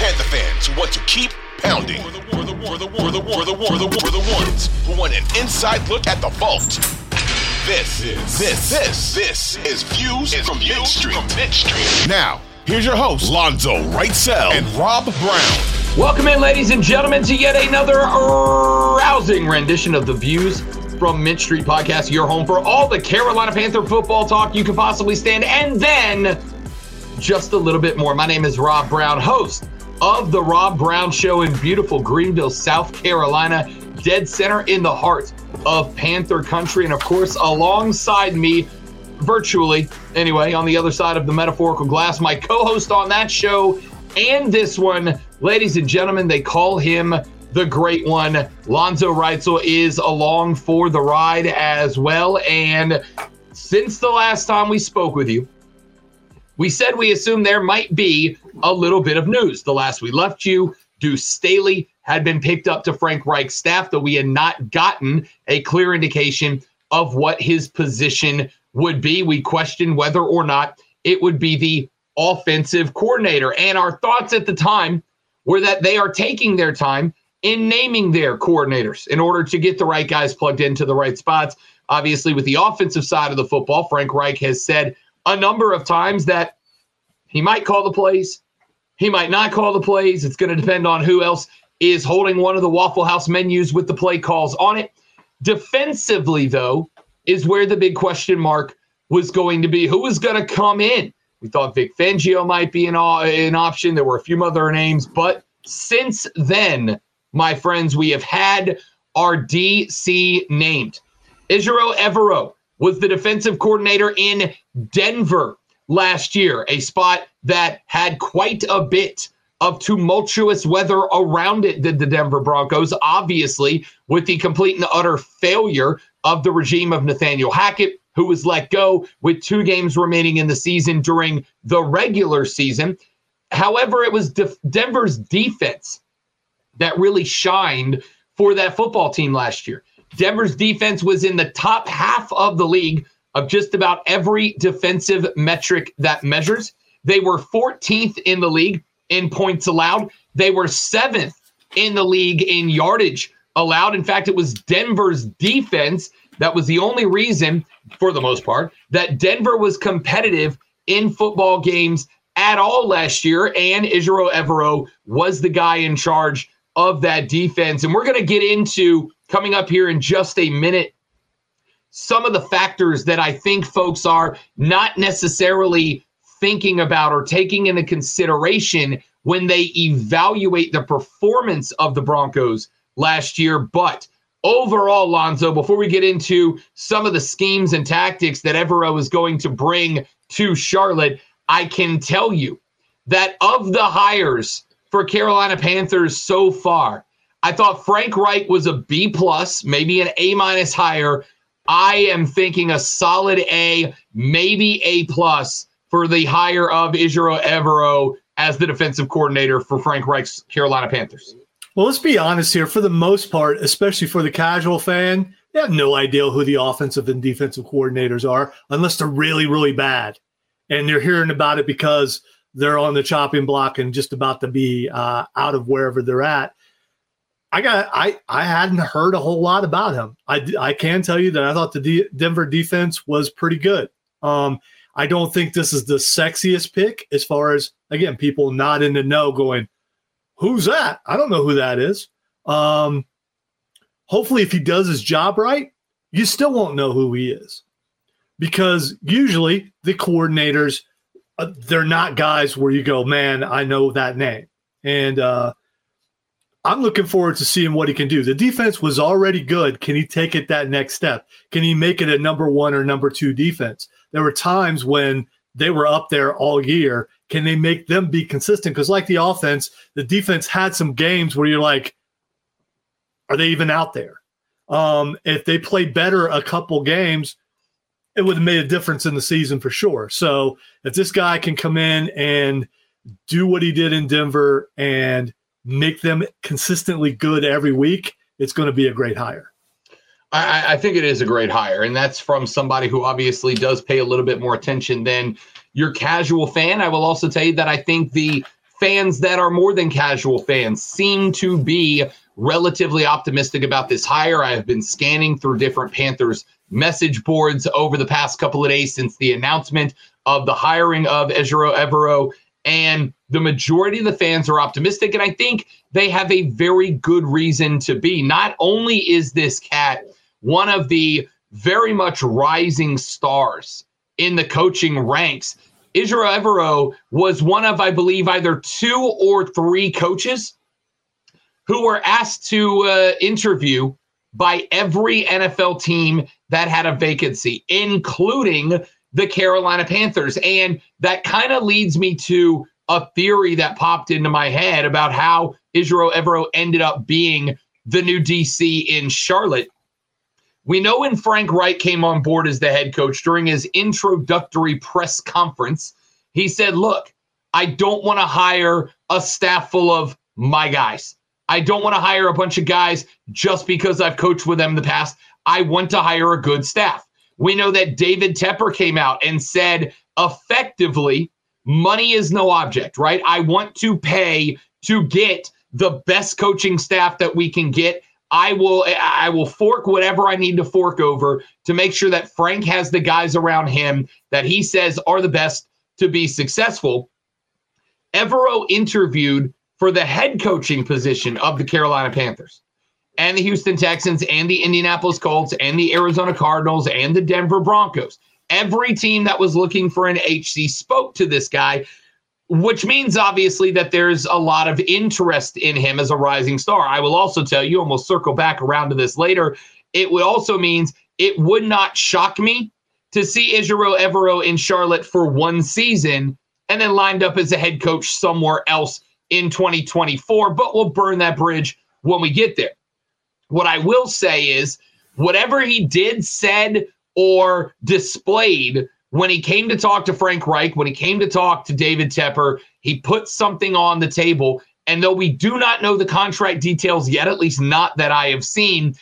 Panther fans who want to keep pounding. For the ones who want an inside look at the vault. This, this, this, this, this is Views Street. From Mint Street. Now, here's your host, Lonzo Writesel and Rob Brown. Welcome in, ladies and gentlemen, to yet another rousing rendition of the Views from Mint Street podcast, your home for all the Carolina Panther football talk you can possibly stand, and then just a little bit more. My name is Rob Brown, host of the Rob Brown Show in beautiful Greenville, South Carolina, dead center in the heart of Panther country. And of course, alongside me, virtually anyway, on the other side of the metaphorical glass, my co host on that show and this one, ladies and gentlemen, they call him the great one. Lonzo Writesel is along for the ride as well. And since the last time we spoke with you, we said we assumed there might be a little bit of news. The last we left you, Deuce Staley had been picked up to Frank Reich's staff, though we had not gotten a clear indication of what his position would be. We questioned whether or not it would be the offensive coordinator. And our thoughts at the time were that they are taking their time in naming their coordinators in order to get the right guys plugged into the right spots. Obviously, with the offensive side of the football, Frank Reich has said a number of times that he might call the plays, he might not call the plays. It's going to depend on who else is holding one of the Waffle House menus with the play calls on it. Defensively, though, is where the big question mark was going to be. Who was going to come in? We thought Vic Fangio might be an, an option. There were a few other names, but since then, my friends, we have had our DC named. Ejiro Evero was the defensive coordinator in Denver last year, a spot that had quite a bit of tumultuous weather around it, did the Denver Broncos, obviously, with the complete and utter failure of the regime of Nathaniel Hackett, who was let go with two games remaining in the season during the regular season. However, it was De- Denver's defense that really shined for that football team last year. Denver's defense was in the top half of the league of just about every defensive metric that measures. They were 14th in the league in points allowed. They were seventh in the league in yardage allowed. In fact, it was Denver's defense that was the only reason, for the most part, that Denver was competitive in football games at all last year. And Ejiro Evero was the guy in charge of that defense. And we're going to get into coming up here in just a minute some of the factors that I think folks are not necessarily thinking about or taking into consideration when they evaluate the performance of the Broncos last year. But overall, Lonzo, before we get into some of the schemes and tactics that Evero is going to bring to Charlotte, I can tell you that of the hires for Carolina Panthers so far, I thought Frank Reich was a B plus, maybe an A minus hire I am thinking a solid A, maybe A plus for the hire of Ejiro Evero as the defensive coordinator for Frank Reich's Carolina Panthers. Well, let's be honest here. For the most part, especially for the casual fan, they have no idea who the offensive and defensive coordinators are unless they're really, really bad. And they're hearing about it because they're on the chopping block and just about to be uh, out of wherever they're at. I got I I hadn't heard a whole lot about him. I I can tell you that I thought the D- Denver defense was pretty good. Um, I don't think this is the sexiest pick as far as again people not in the know going, who's that? I don't know who that is. Um, hopefully, if he does his job right, you still won't know who he is because usually the coordinators uh, they're not guys where you go, man, I know that name, and uh, I'm looking forward to seeing what he can do. The defense was already good. Can he take it that next step? Can he make it a number one or number two defense? There were times when they were up there all year. Can they make them be consistent? Because, like the offense, the defense had some games where you're like, are they even out there? Um, if they play better a couple games, it would have made a difference in the season for sure. So, if this guy can come in and do what he did in Denver and make them consistently good every week, it's going to be a great hire. I, I, think it is a great hire, and that's from somebody who obviously does pay a little bit more attention than your casual fan. I will also tell you that I think the fans that are more than casual fans seem to be relatively optimistic about this hire. I have been scanning through different Panthers message boards over the past couple of days since the announcement of the hiring of Ejiro Evero and the majority of the fans are optimistic. And I think they have a very good reason to be. Not only is this cat one of the very much rising stars in the coaching ranks, Ejiro Evero was one of, I believe, either two or three coaches who were asked to uh, interview by every NFL team that had a vacancy, including the Carolina Panthers. And that kind of leads me to a theory that popped into my head about how Ejiro Evero ended up being the new DC in Charlotte. We know when Frank Reich came on board as the head coach during his introductory press conference, he said, Look, I don't want to hire a staff full of my guys. I don't want to hire a bunch of guys just because I've coached with them in the past. I want to hire a good staff. We know that David Tepper came out and said effectively, money is no object, right? I want to pay to get the best coaching staff that we can get. I will I will fork whatever I need to fork over to make sure that Frank has the guys around him that he says are the best to be successful. Evero interviewed for the head coaching position of the Carolina Panthers and the Houston Texans and the Indianapolis Colts and the Arizona Cardinals and the Denver Broncos. Every team that was looking for an HC spoke to this guy, which means obviously that there's a lot of interest in him as a rising star. I will also tell you, and we'll circle back around to this later, it also means it would not shock me to see Ejiro Evero in Charlotte for one season and then lined up as a head coach somewhere else in 2024, but we'll burn that bridge when we get there. What I will say is, whatever he did, said, or displayed when he came to talk to Frank Reich, when he came to talk to David Tepper, he put something on the table. And though we do not know the contract details yet, at least not that I have seen,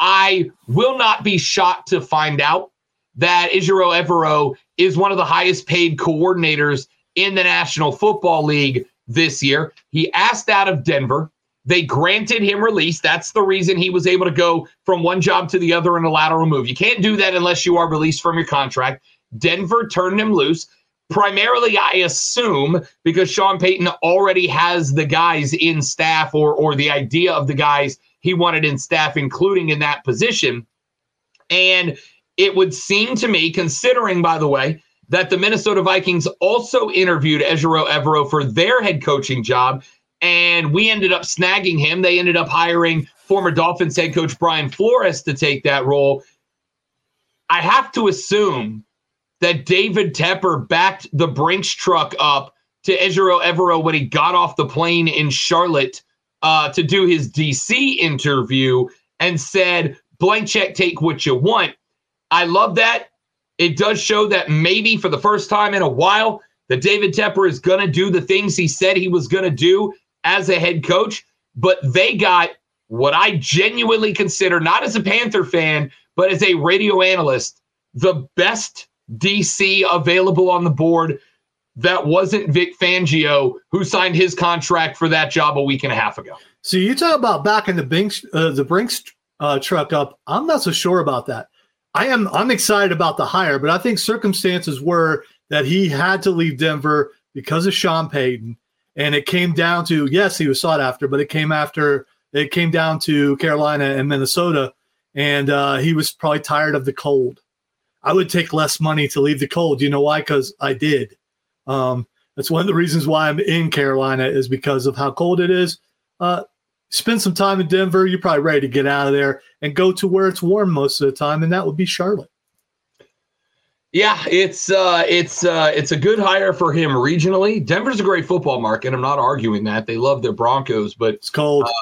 I will not be shocked to find out that Ejiro Evero is one of the highest paid coordinators in the National Football League this year. He asked out of Denver. They granted him release. That's the reason he was able to go from one job to the other in a lateral move. You can't do that unless you are released from your contract. Denver turned him loose. Primarily, I assume, because Sean Payton already has the guys in staff or, or the idea of the guys he wanted in staff, including in that position. And it would seem to me, considering, by the way, that the Minnesota Vikings also interviewed Ejiro Evero for their head coaching job and we ended up snagging him. They ended up hiring former Dolphins head coach Brian Flores to take that role. I have to assume that David Tepper backed the Brinks truck up to Ejiro Evero when he got off the plane in Charlotte uh, to do his DC interview and said, blank check, take what you want. I love that. It does show that maybe for the first time in a while, that David Tepper is going to do the things he said he was going to do as a head coach, but they got what I genuinely consider, not as a Panther fan, but as a radio analyst, the best DC available on the board that wasn't Vic Fangio, who signed his contract for that job a week and a half ago. So you talk about backing the Brinks, uh, the Brinks uh, truck up. I'm not so sure about that. I am. I'm excited about the hire, but I think circumstances were that he had to leave Denver because of Sean Payton. And it came down to yes, he was sought after, but it came after it came down to Carolina and Minnesota, and uh, he was probably tired of the cold. I would take less money to leave the cold. You know why? Because I did. Um, that's one of the reasons why I'm in Carolina is because of how cold it is. Uh, spend some time in Denver. You're probably ready to get out of there and go to where it's warm most of the time, and that would be Charlotte. Yeah, it's uh, it's uh, it's a good hire for him regionally. Denver's a great football market. I'm not arguing that they love their Broncos, but it's cold. Uh,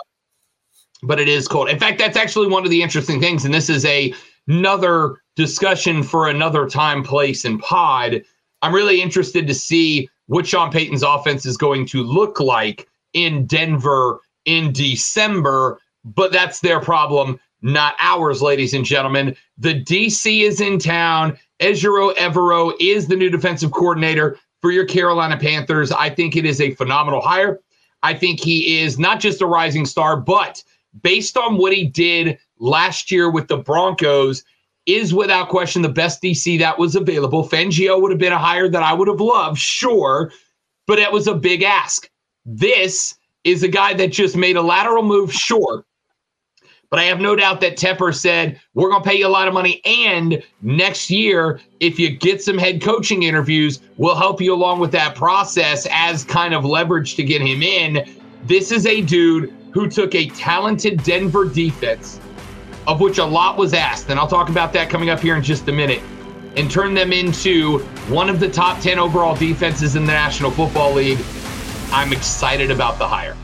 but it is cold. In fact, that's actually one of the interesting things, and this is a another discussion for another time, place, and pod. I'm really interested to see what Sean Payton's offense is going to look like in Denver in December, but that's their problem, not ours, ladies and gentlemen. The DC is in town. Ejiro Evero is the new defensive coordinator for your Carolina Panthers. I think it is a phenomenal hire. I think he is not just a rising star, but based on what he did last year with the Broncos, is without question the best DC that was available. Fangio would have been a hire that I would have loved, sure, but it was a big ask. This is a guy that just made a lateral move, sure. But I have no doubt that Tepper said, we're going to pay you a lot of money. And next year, if you get some head coaching interviews, we'll help you along with that process as kind of leverage to get him in. This is a dude who took a talented Denver defense, of which a lot was asked. And I'll talk about that coming up here in just a minute, and turned them into one of the top 10 overall defenses in the National Football League. I'm excited about the hire.